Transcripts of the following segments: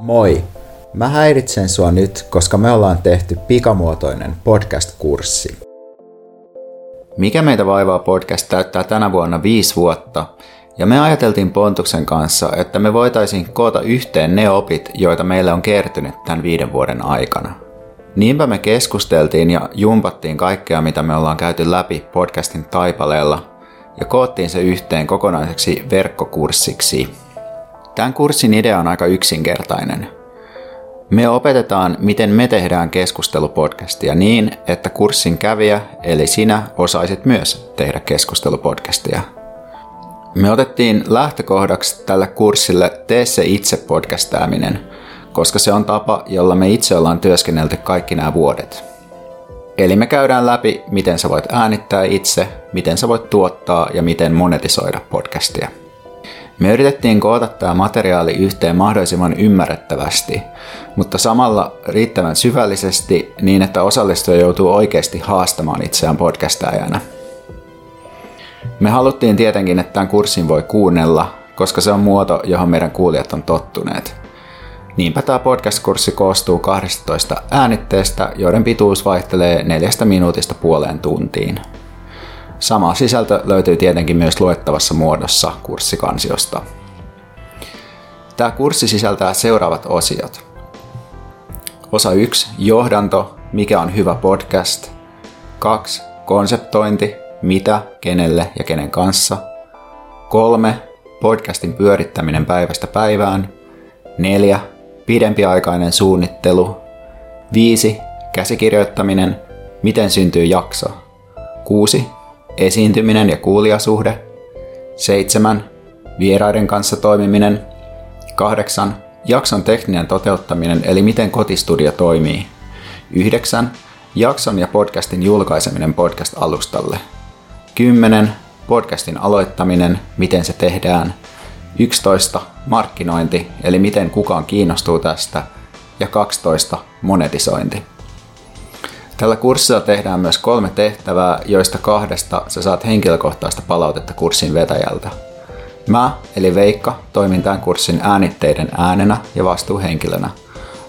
Moi! Mä häiritsen sua nyt, koska me ollaan tehty pikamuotoinen podcast-kurssi. Mikä meitä vaivaa podcast täyttää tänä vuonna viisi vuotta, ja me ajateltiin Pontuksen kanssa, että me voitaisiin koota yhteen ne opit, joita meille on kertynyt tämän viiden vuoden aikana. Niinpä me keskusteltiin ja jumpattiin kaikkea, mitä me ollaan käyty läpi podcastin taipaleella, ja koottiin se yhteen kokonaiseksi verkkokurssiksi. Tämän kurssin idea on aika yksinkertainen. Me opetetaan, miten me tehdään keskustelupodcastia niin, että kurssin kävijä, eli sinä, osaisit myös tehdä keskustelupodcastia. Me otettiin lähtökohdaksi tälle kurssille Tee se itse podcastaaminen, koska se on tapa, jolla me itse ollaan työskennelty kaikki nämä vuodet. Eli me käydään läpi, miten sä voit äänittää itse, miten sä voit tuottaa ja miten monetisoida podcastia. Me yritettiin koota tämä materiaali yhteen mahdollisimman ymmärrettävästi, mutta samalla riittävän syvällisesti niin, että osallistuja joutuu oikeasti haastamaan itseään podcastajana. Me haluttiin tietenkin, että tämän kurssin voi kuunnella, koska se on muoto, johon meidän kuulijat on tottuneet. Niinpä tämä podcast-kurssi koostuu 12 äänitteestä, joiden pituus vaihtelee neljästä minuutista puoleen tuntiin. Sama sisältö löytyy tietenkin myös luettavassa muodossa kurssikansiosta. Tämä kurssi sisältää seuraavat osiot. Osa 1. Johdanto, mikä on hyvä podcast. 2. Konseptointi, mitä, kenelle ja kenen kanssa. 3. Podcastin pyörittäminen päivästä päivään. 4. Pidempiaikainen suunnittelu. 5. Käsikirjoittaminen, miten syntyy jakso. 6 esiintyminen ja kuulijasuhde. 7. Vieraiden kanssa toimiminen. 8. Jakson tekninen toteuttaminen eli miten kotistudio toimii. 9. Jakson ja podcastin julkaiseminen podcast-alustalle. 10. Podcastin aloittaminen, miten se tehdään. 11. Markkinointi, eli miten kukaan kiinnostuu tästä. Ja 12. Monetisointi. Tällä kurssilla tehdään myös kolme tehtävää, joista kahdesta sä saat henkilökohtaista palautetta kurssin vetäjältä. Mä, eli Veikka, toimin tämän kurssin äänitteiden äänenä ja vastuuhenkilönä.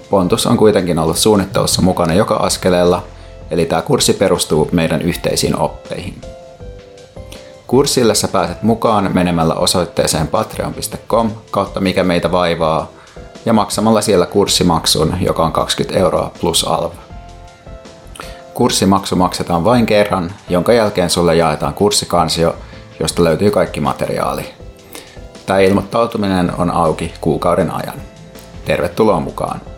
Pontus on kuitenkin ollut suunnittelussa mukana joka askeleella, eli tämä kurssi perustuu meidän yhteisiin oppeihin. Kurssille sä pääset mukaan menemällä osoitteeseen patreon.com kautta mikä meitä vaivaa ja maksamalla siellä kurssimaksun, joka on 20 euroa plus alv. Kurssimaksu maksetaan vain kerran, jonka jälkeen sulle jaetaan kurssikansio, josta löytyy kaikki materiaali. Tämä ilmoittautuminen on auki kuukauden ajan. Tervetuloa mukaan!